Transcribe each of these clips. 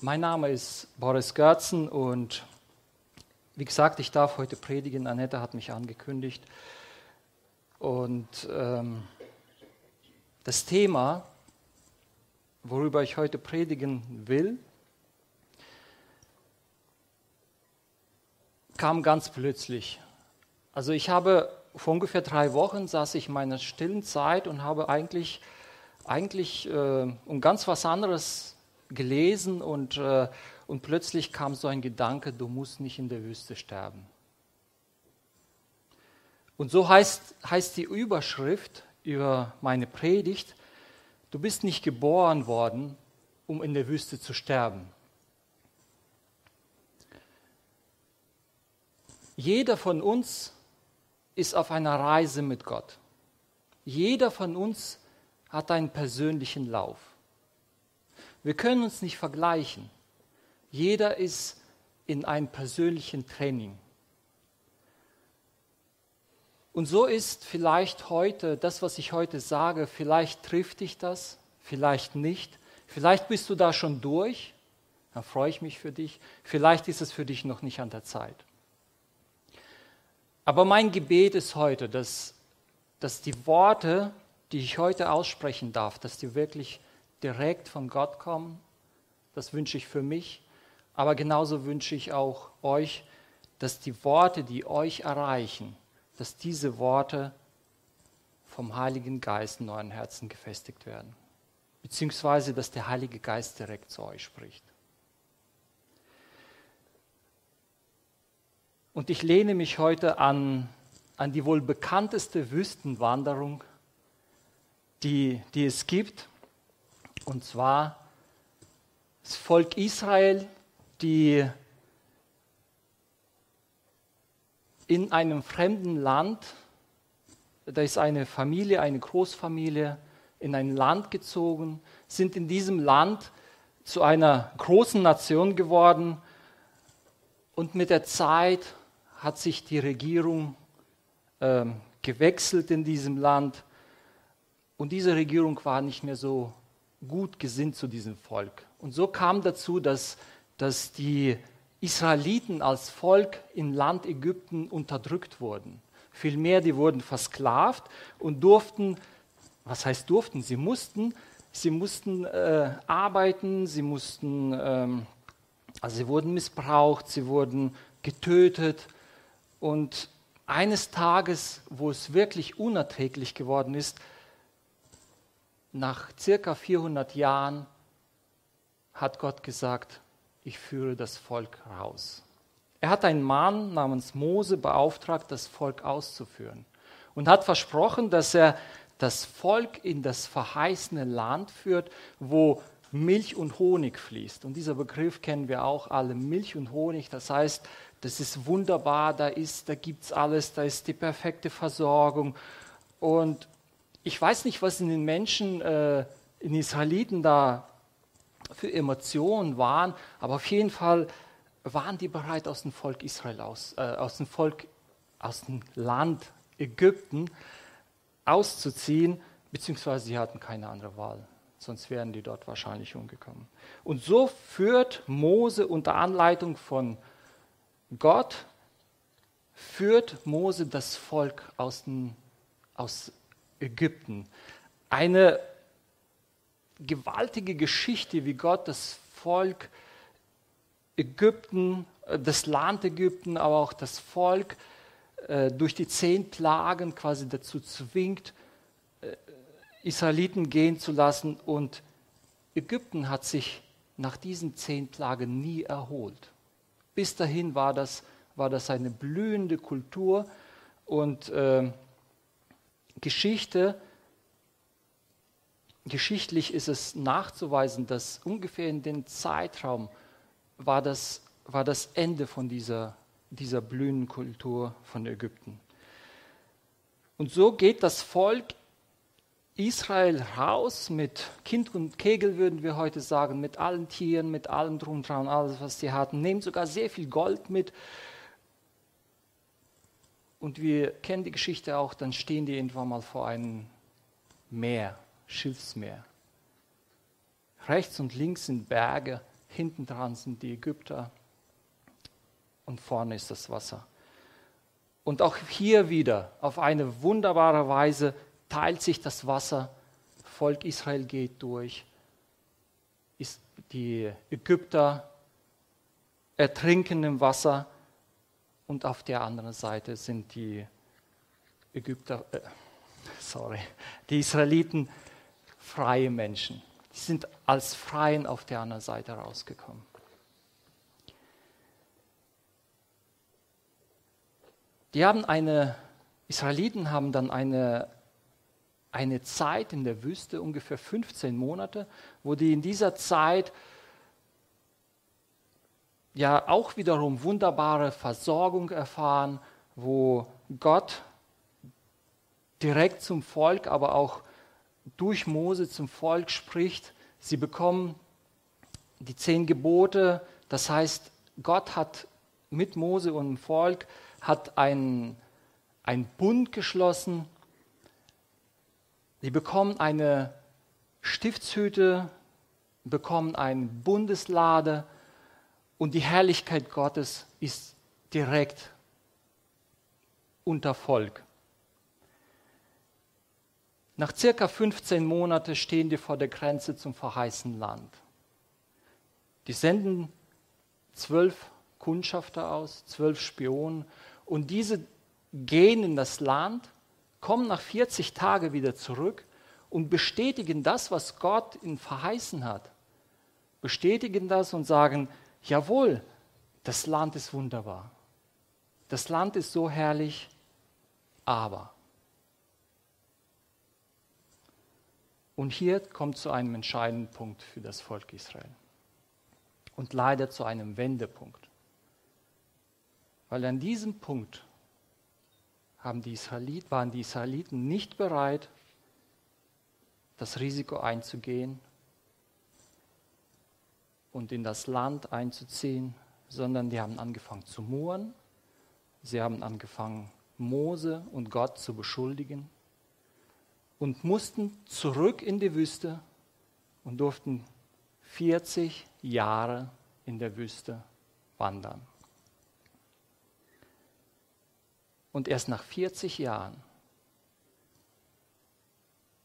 Mein Name ist Boris Görzen und wie gesagt, ich darf heute predigen. Annette hat mich angekündigt. Und ähm, das Thema, worüber ich heute predigen will, kam ganz plötzlich. Also ich habe vor ungefähr drei Wochen saß ich in meiner stillen Zeit und habe eigentlich, eigentlich äh, um ganz was anderes gelesen und, äh, und plötzlich kam so ein Gedanke, du musst nicht in der Wüste sterben. Und so heißt, heißt die Überschrift über meine Predigt, du bist nicht geboren worden, um in der Wüste zu sterben. Jeder von uns ist auf einer Reise mit Gott. Jeder von uns hat einen persönlichen Lauf. Wir können uns nicht vergleichen. Jeder ist in einem persönlichen Training. Und so ist vielleicht heute das, was ich heute sage, vielleicht trifft dich das, vielleicht nicht. Vielleicht bist du da schon durch, dann freue ich mich für dich. Vielleicht ist es für dich noch nicht an der Zeit. Aber mein Gebet ist heute, dass, dass die Worte, die ich heute aussprechen darf, dass die wirklich direkt von Gott kommen. Das wünsche ich für mich. Aber genauso wünsche ich auch euch, dass die Worte, die euch erreichen, dass diese Worte vom Heiligen Geist in euren Herzen gefestigt werden. Beziehungsweise, dass der Heilige Geist direkt zu euch spricht. Und ich lehne mich heute an, an die wohl bekannteste Wüstenwanderung, die, die es gibt. Und zwar das Volk Israel, die in einem fremden Land, da ist eine Familie, eine Großfamilie, in ein Land gezogen, sind in diesem Land zu einer großen Nation geworden. Und mit der Zeit hat sich die Regierung äh, gewechselt in diesem Land. Und diese Regierung war nicht mehr so gut gesinnt zu diesem Volk. Und so kam dazu, dass, dass die Israeliten als Volk im Land Ägypten unterdrückt wurden. Vielmehr, die wurden versklavt und durften, was heißt durften, sie mussten, sie mussten äh, arbeiten, sie mussten, ähm, also sie wurden missbraucht, sie wurden getötet und eines Tages, wo es wirklich unerträglich geworden ist, nach circa 400 Jahren hat Gott gesagt, ich führe das Volk raus. Er hat einen Mann namens Mose beauftragt, das Volk auszuführen und hat versprochen, dass er das Volk in das verheißene Land führt, wo Milch und Honig fließt. Und dieser Begriff kennen wir auch alle, Milch und Honig. Das heißt, das ist wunderbar, da, da gibt es alles, da ist die perfekte Versorgung. Und ich weiß nicht, was in den Menschen, äh, in den Israeliten da für Emotionen waren, aber auf jeden Fall waren die bereit, aus dem Volk Israel aus, äh, aus dem Volk, aus dem Land Ägypten auszuziehen, beziehungsweise sie hatten keine andere Wahl, sonst wären die dort wahrscheinlich umgekommen. Und so führt Mose unter Anleitung von Gott führt Mose das Volk aus, den, aus Ägypten. Eine gewaltige Geschichte, wie Gott das Volk Ägypten, äh, das Land Ägypten, aber auch das Volk äh, durch die zehn Plagen quasi dazu zwingt, äh, Israeliten gehen zu lassen. Und Ägypten hat sich nach diesen zehn Plagen nie erholt. Bis dahin war das, war das eine blühende Kultur und äh, Geschichte. Geschichtlich ist es nachzuweisen, dass ungefähr in dem Zeitraum war das, war das Ende von dieser, dieser blühenden Kultur von Ägypten. Und so geht das Volk Israel raus mit Kind und Kegel, würden wir heute sagen, mit allen Tieren, mit allem drum und dran, alles, was sie hatten, nehmen sogar sehr viel Gold mit. Und wir kennen die Geschichte auch, dann stehen die irgendwann mal vor einem Meer, Schiffsmeer. Rechts und links sind Berge, hinten dran sind die Ägypter und vorne ist das Wasser. Und auch hier wieder auf eine wunderbare Weise teilt sich das Wasser. Volk Israel geht durch. Die Ägypter ertrinken im Wasser und auf der anderen Seite sind die Ägypter, äh, sorry, die Israeliten freie Menschen. Die sind als Freien auf der anderen Seite rausgekommen. Die haben eine, Israeliten haben dann eine, eine Zeit in der Wüste, ungefähr 15 Monate, wo die in dieser Zeit ja auch wiederum wunderbare Versorgung erfahren, wo Gott direkt zum Volk, aber auch durch Mose zum Volk spricht. Sie bekommen die zehn Gebote, das heißt, Gott hat mit Mose und dem Volk hat einen, einen Bund geschlossen. Sie bekommen eine Stiftshüte, bekommen eine Bundeslade und die Herrlichkeit Gottes ist direkt unter Volk. Nach circa 15 Monaten stehen die vor der Grenze zum verheißenen Land. Die senden zwölf Kundschafter aus, zwölf Spionen, und diese gehen in das Land, kommen nach 40 Tagen wieder zurück und bestätigen das, was Gott ihnen verheißen hat. Bestätigen das und sagen, jawohl, das Land ist wunderbar. Das Land ist so herrlich, aber. Und hier kommt zu einem entscheidenden Punkt für das Volk Israel. Und leider zu einem Wendepunkt. Weil an diesem Punkt haben die Israelit, waren die Israeliten nicht bereit, das Risiko einzugehen und in das Land einzuziehen, sondern die haben angefangen zu murren. Sie haben angefangen, Mose und Gott zu beschuldigen und mussten zurück in die Wüste und durften 40 Jahre in der Wüste wandern. Und erst nach 40 Jahren,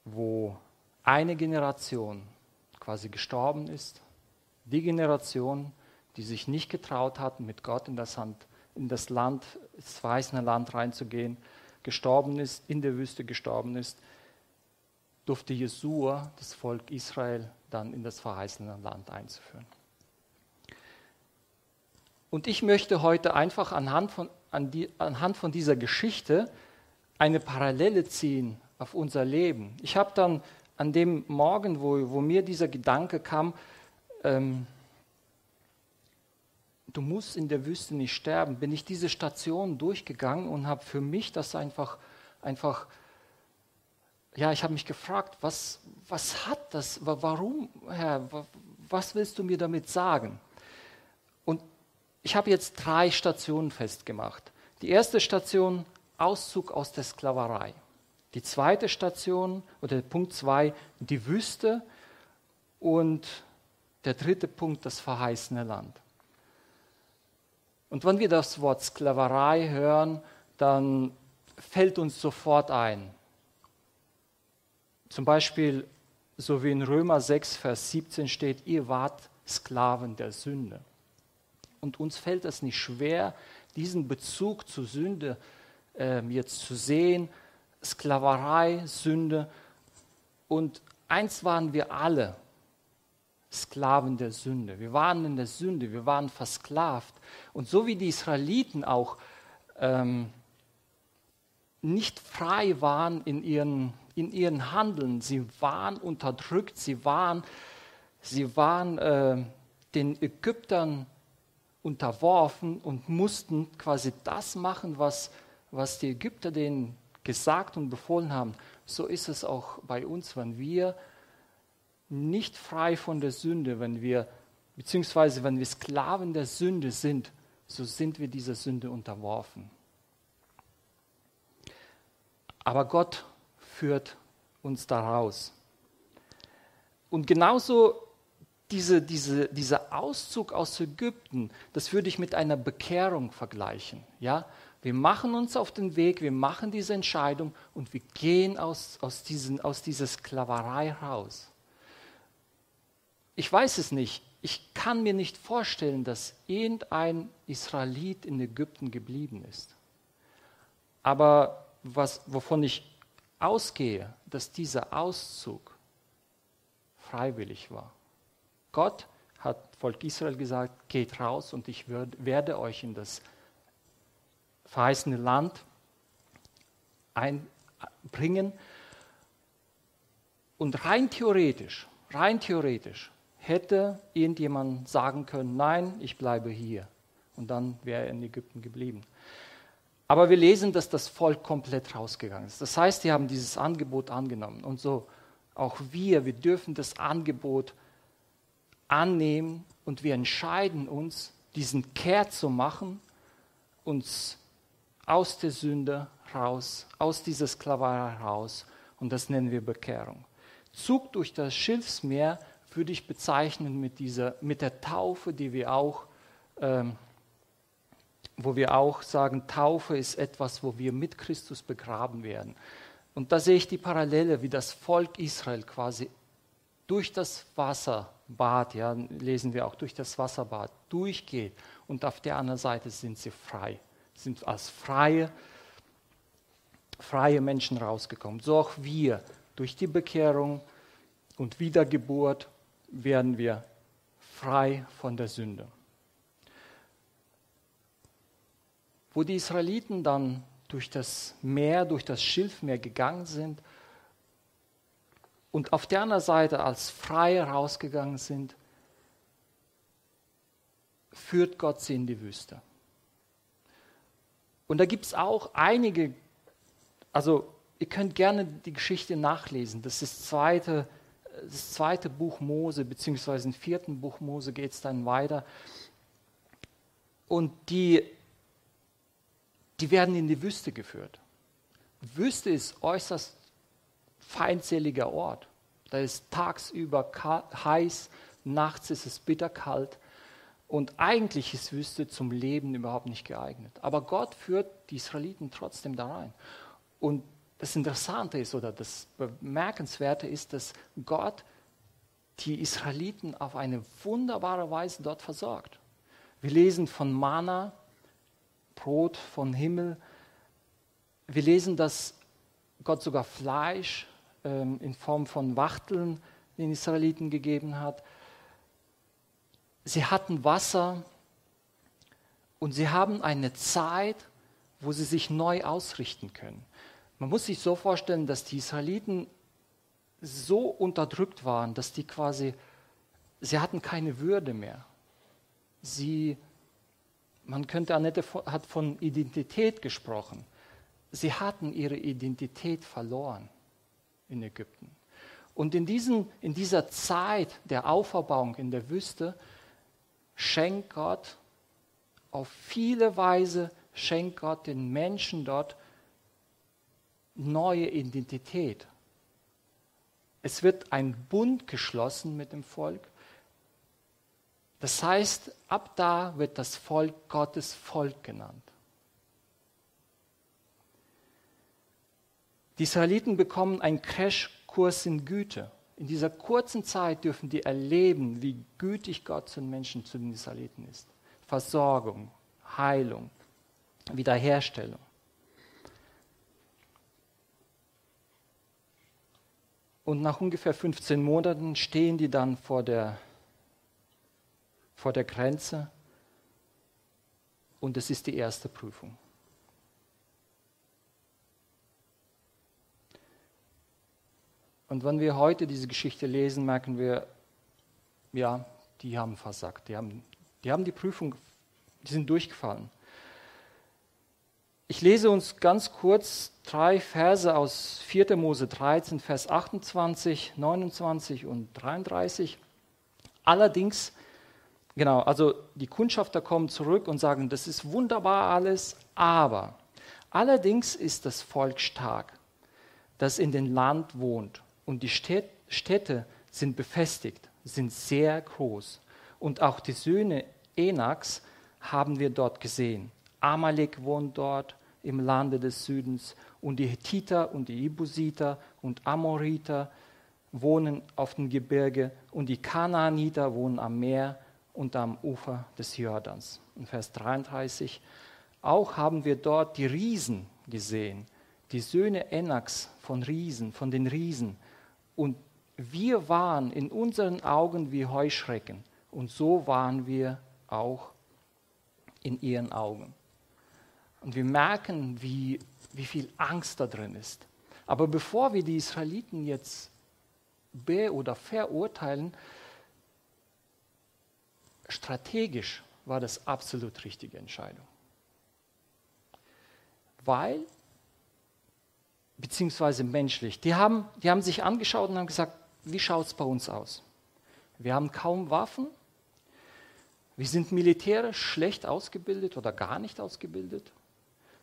wo eine Generation quasi gestorben ist, die Generation, die sich nicht getraut hat, mit Gott in das, Hand, in das Land, das verheißene Land reinzugehen, gestorben ist, in der Wüste gestorben ist, durfte Jesua das Volk Israel dann in das verheißene Land einzuführen. Und ich möchte heute einfach anhand von, an die, anhand von dieser Geschichte eine Parallele ziehen auf unser Leben. Ich habe dann an dem Morgen, wo, wo mir dieser Gedanke kam, ähm, du musst in der Wüste nicht sterben, bin ich diese Station durchgegangen und habe für mich das einfach, einfach ja, ich habe mich gefragt, was, was hat das, warum, Herr, was willst du mir damit sagen? Und ich habe jetzt drei Stationen festgemacht. Die erste Station, Auszug aus der Sklaverei. Die zweite Station, oder Punkt zwei, die Wüste. Und der dritte Punkt, das verheißene Land. Und wenn wir das Wort Sklaverei hören, dann fällt uns sofort ein. Zum Beispiel, so wie in Römer 6, Vers 17 steht, ihr wart Sklaven der Sünde. Und uns fällt es nicht schwer, diesen Bezug zur Sünde äh, jetzt zu sehen. Sklaverei, Sünde. Und eins waren wir alle, Sklaven der Sünde. Wir waren in der Sünde, wir waren versklavt. Und so wie die Israeliten auch ähm, nicht frei waren in ihren, in ihren Handeln, sie waren unterdrückt, sie waren, sie waren äh, den Ägyptern unterworfen und mussten quasi das machen, was, was die Ägypter denen gesagt und befohlen haben. So ist es auch bei uns, wenn wir nicht frei von der Sünde, wenn wir, beziehungsweise wenn wir Sklaven der Sünde sind, so sind wir dieser Sünde unterworfen. Aber Gott führt uns daraus. Und genauso diese, diese, dieser Auszug aus Ägypten, das würde ich mit einer Bekehrung vergleichen. Ja? Wir machen uns auf den Weg, wir machen diese Entscheidung und wir gehen aus, aus, diesen, aus dieser Sklaverei raus. Ich weiß es nicht. Ich kann mir nicht vorstellen, dass irgendein Israelit in Ägypten geblieben ist. Aber was, wovon ich ausgehe, dass dieser Auszug freiwillig war. Gott hat Volk Israel gesagt, geht raus und ich werde euch in das verheißene Land einbringen. Und rein theoretisch, rein theoretisch hätte irgendjemand sagen können, nein, ich bleibe hier. Und dann wäre er in Ägypten geblieben. Aber wir lesen, dass das Volk komplett rausgegangen ist. Das heißt, die haben dieses Angebot angenommen. Und so auch wir, wir dürfen das Angebot annehmen und wir entscheiden uns, diesen Kehr zu machen, uns aus der Sünde raus, aus dieser Sklaverei raus. Und das nennen wir Bekehrung. Zug durch das Schilfsmeer würde ich bezeichnen mit, dieser, mit der Taufe, die wir auch, ähm, wo wir auch sagen, Taufe ist etwas, wo wir mit Christus begraben werden. Und da sehe ich die Parallele, wie das Volk Israel quasi durch das Wasserbad, ja, lesen wir auch, durch das Wasserbad durchgeht und auf der anderen Seite sind sie frei, sind als freie, freie Menschen rausgekommen. So auch wir durch die Bekehrung und Wiedergeburt werden wir frei von der Sünde. Wo die Israeliten dann durch das Meer, durch das Schilfmeer gegangen sind und auf der anderen Seite als Freie rausgegangen sind, führt Gott sie in die Wüste. Und da gibt es auch einige, also ihr könnt gerne die Geschichte nachlesen. Das ist zweite das zweite Buch Mose, beziehungsweise im vierten Buch Mose geht es dann weiter. Und die, die werden in die Wüste geführt. Wüste ist äußerst feindseliger Ort. Da ist tagsüber heiß, nachts ist es bitterkalt. Und eigentlich ist Wüste zum Leben überhaupt nicht geeignet. Aber Gott führt die Israeliten trotzdem da rein. Und das Interessante ist oder das Bemerkenswerte ist, dass Gott die Israeliten auf eine wunderbare Weise dort versorgt. Wir lesen von Mana, Brot vom Himmel. Wir lesen, dass Gott sogar Fleisch ähm, in Form von Wachteln den Israeliten gegeben hat. Sie hatten Wasser und sie haben eine Zeit, wo sie sich neu ausrichten können. Man muss sich so vorstellen, dass die Israeliten so unterdrückt waren, dass die quasi, sie hatten keine Würde mehr. Sie, man könnte, Annette hat von Identität gesprochen. Sie hatten ihre Identität verloren in Ägypten. Und in, diesen, in dieser Zeit der Auferbauung in der Wüste schenkt Gott auf viele Weise, schenkt Gott den Menschen dort neue Identität. Es wird ein Bund geschlossen mit dem Volk. Das heißt, ab da wird das Volk Gottes Volk genannt. Die Israeliten bekommen einen Crashkurs in Güte. In dieser kurzen Zeit dürfen die erleben, wie gütig Gott zu den Menschen, zu den Israeliten ist. Versorgung, Heilung, Wiederherstellung. Und nach ungefähr 15 Monaten stehen die dann vor der, vor der Grenze und es ist die erste Prüfung. Und wenn wir heute diese Geschichte lesen, merken wir, ja, die haben versagt. Die haben die, haben die Prüfung, die sind durchgefallen. Ich lese uns ganz kurz drei Verse aus 4. Mose 13, Vers 28, 29 und 33. Allerdings, genau, also die Kundschafter kommen zurück und sagen, das ist wunderbar alles, aber allerdings ist das Volk stark, das in dem Land wohnt und die Städte sind befestigt. sind sehr groß. Und auch die Söhne Enaks haben wir dort gesehen. Amalek wohnt dort im Lande des Südens und die Hethiter und die Ibusiter und Amoriter wohnen auf dem Gebirge und die Kanaaniter wohnen am Meer und am Ufer des Jordans. In Vers 33 auch haben wir dort die Riesen gesehen, die Söhne Enaks von Riesen, von den Riesen. Und wir waren in unseren Augen wie Heuschrecken und so waren wir auch in ihren Augen. Und wir merken, wie, wie viel Angst da drin ist. Aber bevor wir die Israeliten jetzt be- oder verurteilen, strategisch war das absolut richtige Entscheidung. Weil, beziehungsweise menschlich, die haben, die haben sich angeschaut und haben gesagt, wie schaut es bei uns aus? Wir haben kaum Waffen, wir sind militärisch schlecht ausgebildet oder gar nicht ausgebildet.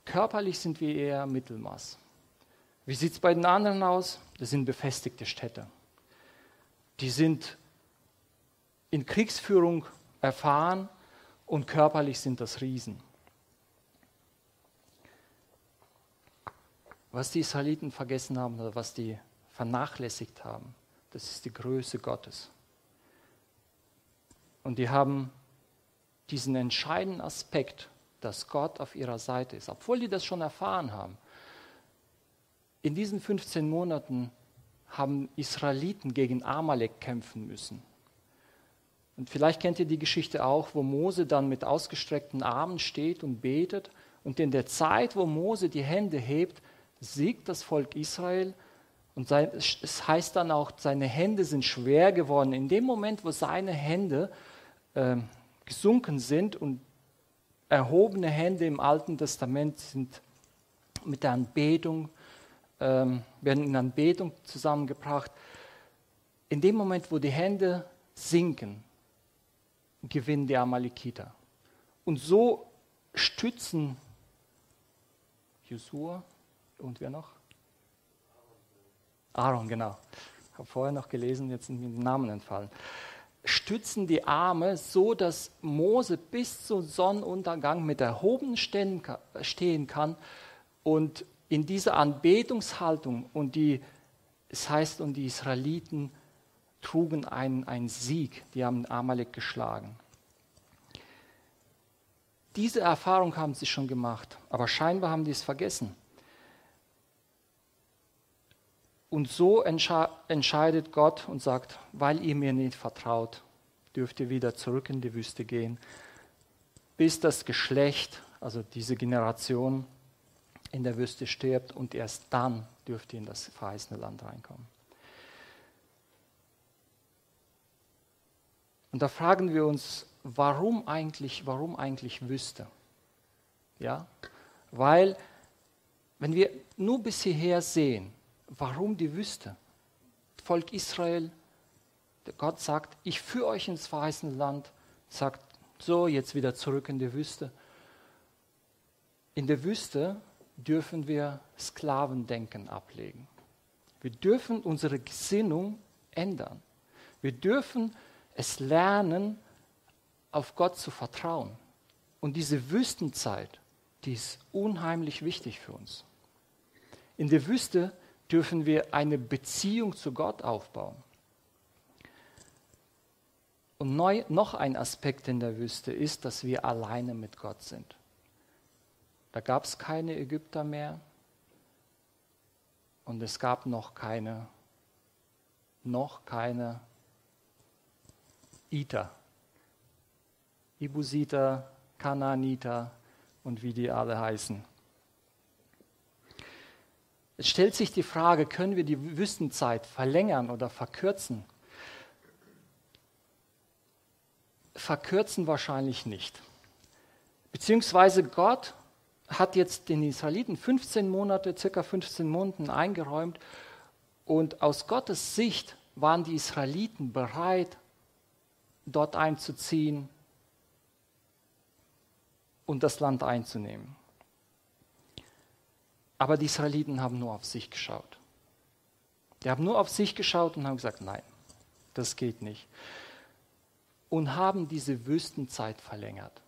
Körperlich sind wir eher Mittelmaß. Wie sieht es bei den anderen aus? Das sind befestigte Städte. Die sind in Kriegsführung erfahren und körperlich sind das Riesen. Was die Israeliten vergessen haben oder was die vernachlässigt haben, das ist die Größe Gottes. Und die haben diesen entscheidenden Aspekt dass Gott auf ihrer Seite ist, obwohl die das schon erfahren haben. In diesen 15 Monaten haben Israeliten gegen Amalek kämpfen müssen. Und vielleicht kennt ihr die Geschichte auch, wo Mose dann mit ausgestreckten Armen steht und betet. Und in der Zeit, wo Mose die Hände hebt, siegt das Volk Israel. Und es heißt dann auch, seine Hände sind schwer geworden. In dem Moment, wo seine Hände äh, gesunken sind und erhobene Hände im Alten Testament sind mit der Anbetung, ähm, werden in Anbetung zusammengebracht. In dem Moment, wo die Hände sinken, gewinnen die Amalekiter. Und so stützen Josua und wer noch? Aaron, genau. Ich habe vorher noch gelesen, jetzt sind mir die Namen entfallen stützen die Arme so, dass Mose bis zum Sonnenuntergang mit erhoben stehen kann und in dieser Anbetungshaltung und die, es heißt, und die Israeliten trugen einen, einen Sieg, die haben Amalek geschlagen. Diese Erfahrung haben sie schon gemacht, aber scheinbar haben die es vergessen. Und so entsche entscheidet Gott und sagt, weil ihr mir nicht vertraut, dürft ihr wieder zurück in die Wüste gehen, bis das Geschlecht, also diese Generation, in der Wüste stirbt und erst dann dürft ihr in das verheißene Land reinkommen. Und da fragen wir uns, warum eigentlich, warum eigentlich Wüste? Ja? Weil, wenn wir nur bis hierher sehen, Warum die Wüste? Volk Israel, Gott sagt, ich führe euch ins verheißene Land, sagt, so, jetzt wieder zurück in die Wüste. In der Wüste dürfen wir Sklavendenken ablegen. Wir dürfen unsere Gesinnung ändern. Wir dürfen es lernen, auf Gott zu vertrauen. Und diese Wüstenzeit, die ist unheimlich wichtig für uns. In der Wüste dürfen wir eine Beziehung zu Gott aufbauen. Und neu, noch ein Aspekt in der Wüste ist, dass wir alleine mit Gott sind. Da gab es keine Ägypter mehr und es gab noch keine, noch keine Iter, Ibusiter, Kanaaniter und wie die alle heißen. Es stellt sich die Frage, können wir die Wüstenzeit verlängern oder verkürzen? Verkürzen wahrscheinlich nicht. Beziehungsweise Gott hat jetzt den Israeliten 15 Monate, circa 15 Monaten eingeräumt und aus Gottes Sicht waren die Israeliten bereit, dort einzuziehen und das Land einzunehmen. Aber die Israeliten haben nur auf sich geschaut. Die haben nur auf sich geschaut und haben gesagt, nein, Das geht nicht. Und haben diese Wüstenzeit verlängert.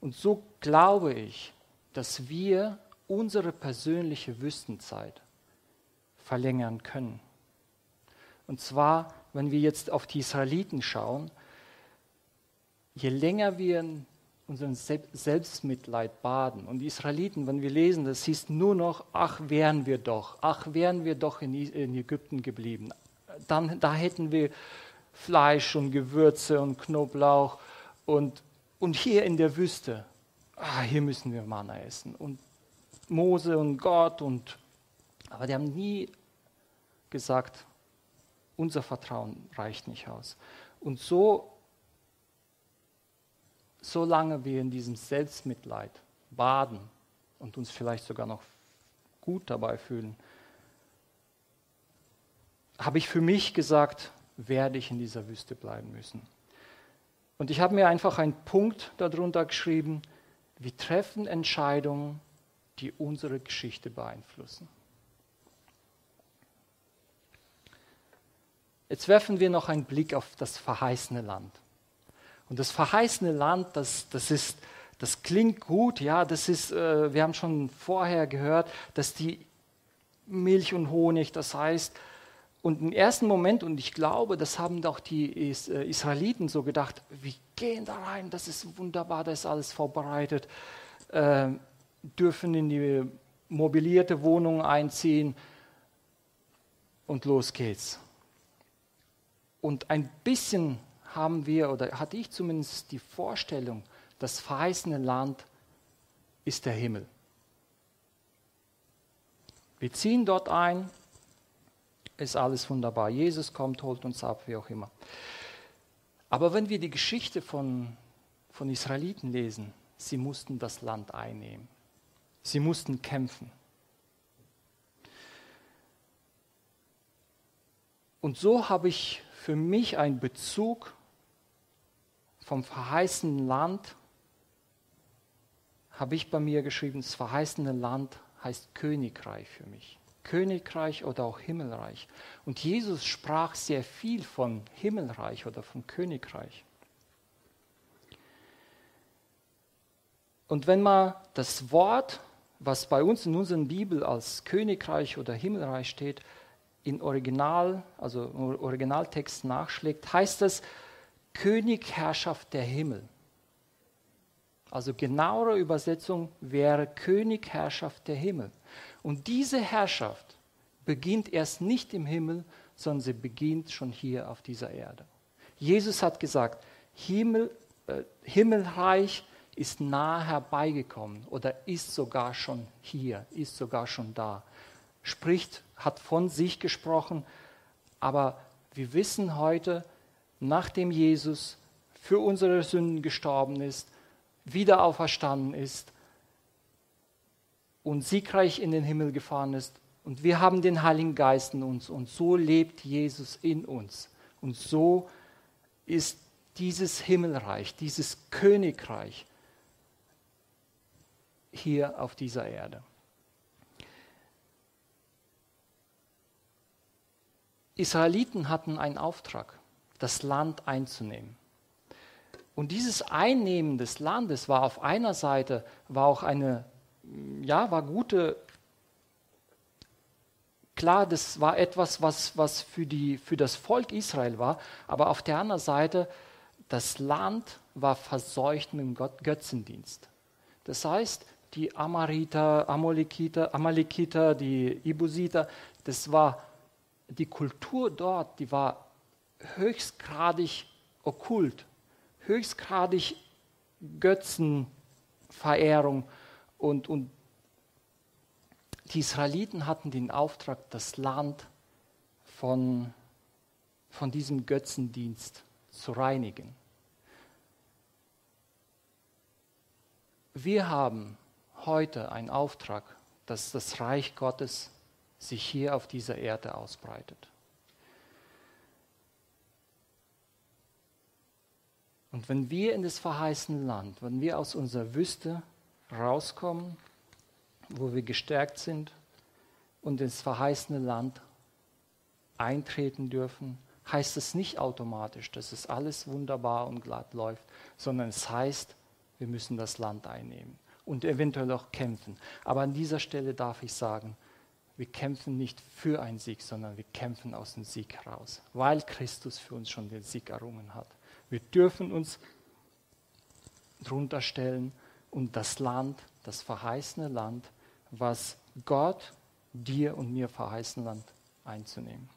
Und so glaube ich, dass wir unsere persönliche Wüstenzeit verlängern können. Und zwar, wenn wir jetzt auf die Israeliten schauen, je länger wir unserem Selbstmitleid baden, und die Israeliten, wenn wir lesen, das hieß nur noch, ach wären wir doch, ach wären wir doch in, Ägypten geblieben, dann da hätten wir Fleisch und Gewürze und Knoblauch und, und hier in der Wüste, ah, hier müssen wir Manna essen. Und Mose und Gott und aber die haben nie gesagt, unser Vertrauen reicht nicht aus. Und so, solange wir in diesem Selbstmitleid baden und uns vielleicht sogar noch gut dabei fühlen, habe ich für mich gesagt, werde ich in dieser Wüste bleiben müssen. Und ich habe mir einfach einen Punkt darunter geschrieben, wir treffen Entscheidungen, die unsere Geschichte beeinflussen. Jetzt werfen wir noch einen Blick auf das verheißene Land. Und das verheißene Land, das, das, ist, das klingt gut, ja, das ist, äh, wir haben schon vorher gehört, dass die Milch und Honig, das heißt, und im ersten Moment, und ich glaube, das haben doch die äh, Israeliten so gedacht, wir gehen da rein, das ist wunderbar, da ist alles vorbereitet, äh, dürfen in die mobilierte Wohnung einziehen und los geht's. Und ein bisschen haben wir, oder hatte ich zumindest die Vorstellung, das verheißene Land ist der Himmel. Wir ziehen dort ein, ist alles wunderbar. Jesus kommt, holt uns ab, wie auch immer. Aber wenn wir die Geschichte von, von Israeliten lesen, sie mussten das Land einnehmen. Sie mussten kämpfen. Und so habe ich für mich einen Bezug vom verheißenen Land, habe ich bei mir geschrieben, das verheißene Land heißt Königreich für mich. Königreich oder auch Himmelreich. Und Jesus sprach sehr viel von Himmelreich oder von Königreich. Und wenn man das Wort, was bei uns in unserer Bibel als Königreich oder Himmelreich steht, in Original, also Originaltext nachschlägt, heißt es Königherrschaft der Himmel. Also genauere Übersetzung wäre Königherrschaft der Himmel. Und diese Herrschaft beginnt erst nicht im Himmel, sondern sie beginnt schon hier auf dieser Erde. Jesus hat gesagt, Himmel, äh, Himmelreich ist nah herbeigekommen oder ist sogar schon hier, ist sogar schon da spricht, hat von sich gesprochen, aber wir wissen heute, nachdem Jesus für unsere Sünden gestorben ist, wieder auferstanden ist und siegreich in den Himmel gefahren ist, und wir haben den Heiligen Geist in uns und so lebt Jesus in uns. Und so ist dieses Himmelreich, dieses Königreich hier auf dieser Erde. Israeliten hatten einen Auftrag, das Land einzunehmen. Und dieses Einnehmen des Landes war auf einer Seite war auch eine, ja, war gute, klar, das war etwas, was, was für, die, für das Volk Israel war, aber auf der anderen Seite, das Land war verseucht mit dem Götzendienst. Das heißt, die Amariter, Amalekiter, Amalekiter, die Ibusiter, das war die Kultur dort, die war höchstgradig okkult, höchstgradig Götzenverehrung und, und die Israeliten hatten den Auftrag, das Land von, von diesem Götzendienst zu reinigen. Wir haben heute einen Auftrag, dass das Reich Gottes sich hier auf dieser Erde ausbreitet. Und wenn wir in das verheißene Land, wenn wir aus unserer Wüste rauskommen, wo wir gestärkt sind und ins verheißene Land eintreten dürfen, heißt es nicht automatisch, dass es alles wunderbar und glatt läuft, sondern es heißt, wir müssen das Land einnehmen und eventuell auch kämpfen. Aber an dieser Stelle darf ich sagen, wir kämpfen nicht für einen Sieg, sondern wir kämpfen aus dem Sieg heraus, weil Christus für uns schon den Sieg errungen hat. Wir dürfen uns drunter stellen und das Land, das verheißene Land, was Gott dir und mir verheißen Land einzunehmen.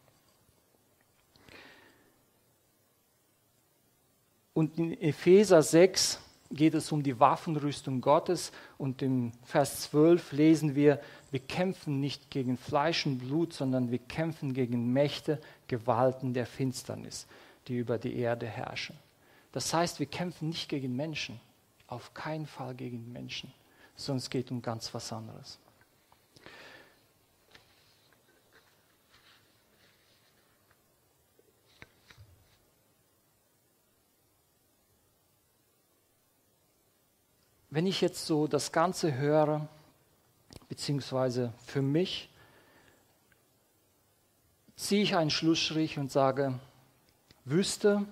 Und in Epheser 6 geht es um die Waffenrüstung Gottes und im Vers 12 lesen wir, wir kämpfen nicht gegen Fleisch und Blut, sondern wir kämpfen gegen Mächte, Gewalten der Finsternis, die über die Erde herrschen. Das heißt, wir kämpfen nicht gegen Menschen, auf keinen Fall gegen Menschen, es geht um ganz was anderes. wenn ich jetzt so das Ganze höre, beziehungsweise für mich, ziehe ich einen Schlussstrich und sage, Wüste,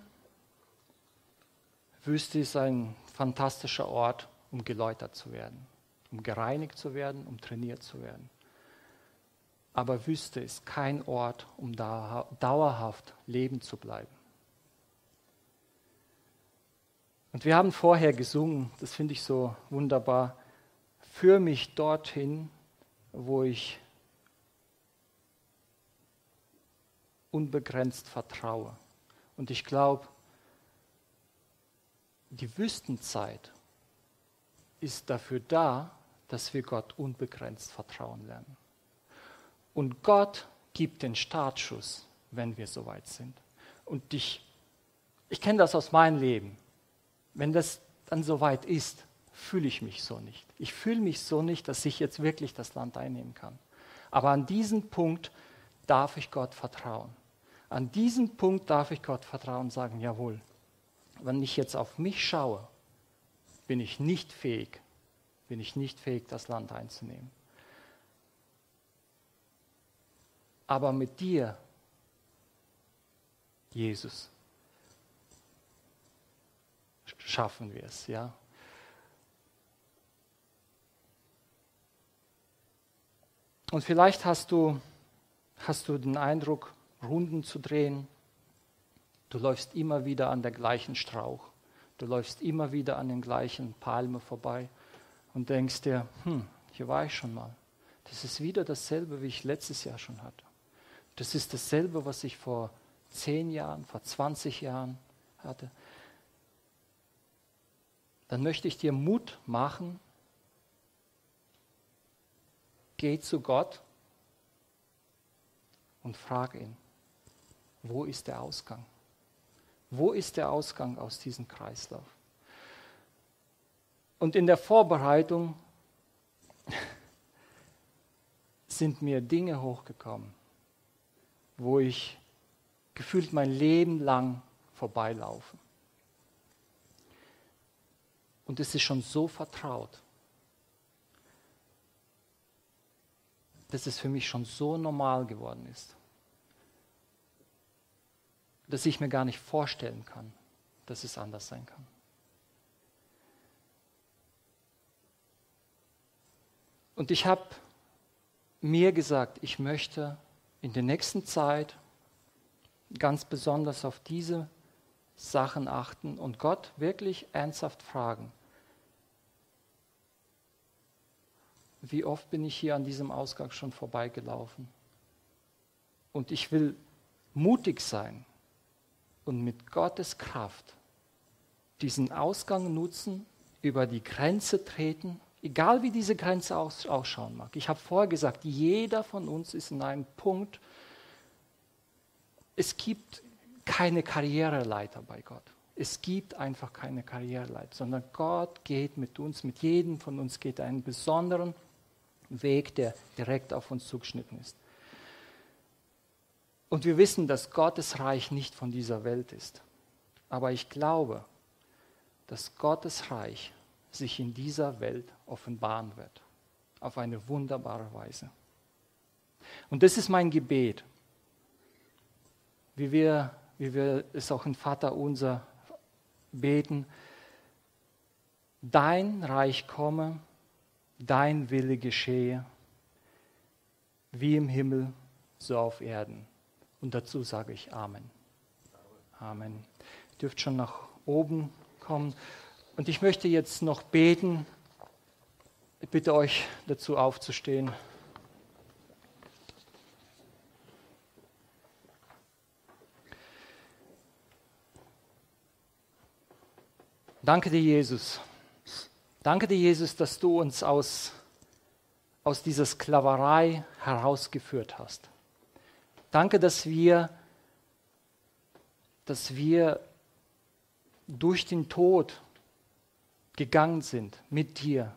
Wüste ist ein fantastischer Ort, um geläutert zu werden, um gereinigt zu werden, um trainiert zu werden. Aber Wüste ist kein Ort, um dauerhaft leben zu bleiben. Und wir haben vorher gesungen, das finde ich so wunderbar, führ mich dorthin, wo ich unbegrenzt vertraue. Und ich glaube, die Wüstenzeit ist dafür da, dass wir Gott unbegrenzt vertrauen lernen. Und Gott gibt den Startschuss, wenn wir soweit sind. Und ich, ich kenne das aus meinem Leben. Wenn das dann soweit ist, fühle ich mich so nicht. Ich fühle mich so nicht, dass ich jetzt wirklich das Land einnehmen kann. Aber an diesem Punkt darf ich Gott vertrauen. An diesem Punkt darf ich Gott vertrauen und sagen, jawohl, wenn ich jetzt auf mich schaue, bin ich nicht fähig, bin ich nicht fähig, das Land einzunehmen. Aber mit dir, Jesus, schaffen wir es, ja. Und vielleicht hast du, hast du den Eindruck, Runden zu drehen. Du läufst immer wieder an der gleichen Strauch. Du läufst immer wieder an den gleichen Palmen vorbei und denkst dir, hm, hier war ich schon mal. Das ist wieder dasselbe, wie ich letztes Jahr schon hatte. Das ist dasselbe, was ich vor zehn Jahren, vor 20 Jahren hatte dann möchte ich dir Mut machen, geh zu Gott und frag ihn, wo ist der Ausgang? Wo ist der Ausgang aus diesem Kreislauf? Und in der Vorbereitung sind mir Dinge hochgekommen, wo ich gefühlt mein Leben lang vorbeilaufe. Und es ist schon so vertraut, dass es für mich schon so normal geworden ist, dass ich mir gar nicht vorstellen kann, dass es anders sein kann. Und ich habe mir gesagt, ich möchte in der nächsten Zeit ganz besonders auf diese Sachen achten und Gott wirklich ernsthaft fragen, wie oft bin ich hier an diesem Ausgang schon vorbeigelaufen. Und ich will mutig sein und mit Gottes Kraft diesen Ausgang nutzen, über die Grenze treten, egal wie diese Grenze ausschauen mag. Ich habe vorher gesagt, jeder von uns ist in einem Punkt, es gibt keine Karriereleiter bei Gott. Es gibt einfach keine Karriereleiter, sondern Gott geht mit uns, mit jedem von uns geht einen besonderen Weg, der direkt auf uns zugeschnitten ist. Und wir wissen, dass Gottes Reich nicht von dieser Welt ist. Aber ich glaube, dass Gottes Reich sich in dieser Welt offenbaren wird. Auf eine wunderbare Weise. Und das ist mein Gebet. Wie wir wie wir es auch in Vater unser beten, dein Reich komme, dein Wille geschehe, wie im Himmel, so auf Erden. Und dazu sage ich Amen. Amen. Ihr dürft schon nach oben kommen. Und ich möchte jetzt noch beten. Ich bitte euch dazu aufzustehen. Danke dir, Jesus. Danke dir, Jesus, dass du uns aus, aus dieser Sklaverei herausgeführt hast. Danke, dass wir, dass wir durch den Tod gegangen sind mit dir,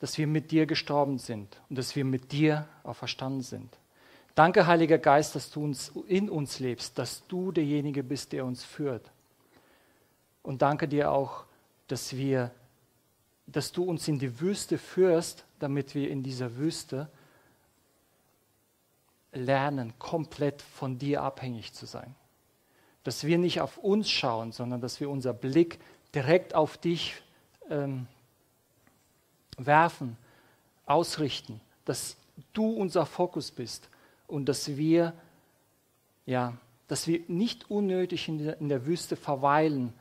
dass wir mit dir gestorben sind und dass wir mit dir auferstanden sind. Danke, Heiliger Geist, dass du uns in uns lebst, dass du derjenige bist, der uns führt. Und danke dir auch, dass wir, dass du uns in die Wüste führst, damit wir in dieser Wüste lernen, komplett von dir abhängig zu sein. Dass wir nicht auf uns schauen, sondern dass wir unser Blick direkt auf dich ähm, werfen, ausrichten, dass du unser Fokus bist und dass wir, ja, dass wir nicht unnötig in der, in der Wüste verweilen,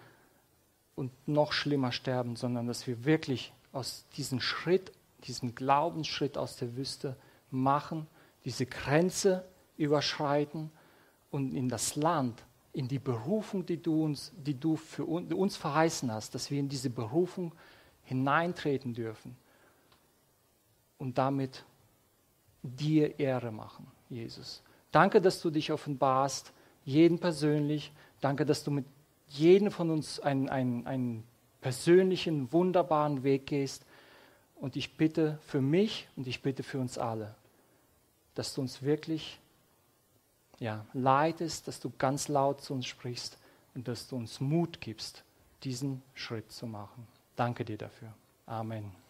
und noch schlimmer sterben, sondern dass wir wirklich aus diesem Schritt, diesem Glaubensschritt aus der Wüste machen, diese Grenze überschreiten und in das Land, in die Berufung, die du uns, die du für uns verheißen hast, dass wir in diese Berufung hineintreten dürfen und damit dir Ehre machen, Jesus. Danke, dass du dich offenbarst, jeden persönlich. Danke, dass du mit jeden von uns einen, einen, einen persönlichen, wunderbaren Weg gehst. Und ich bitte für mich und ich bitte für uns alle, dass du uns wirklich ja, leitest, dass du ganz laut zu uns sprichst und dass du uns Mut gibst, diesen Schritt zu machen. Danke dir dafür. Amen.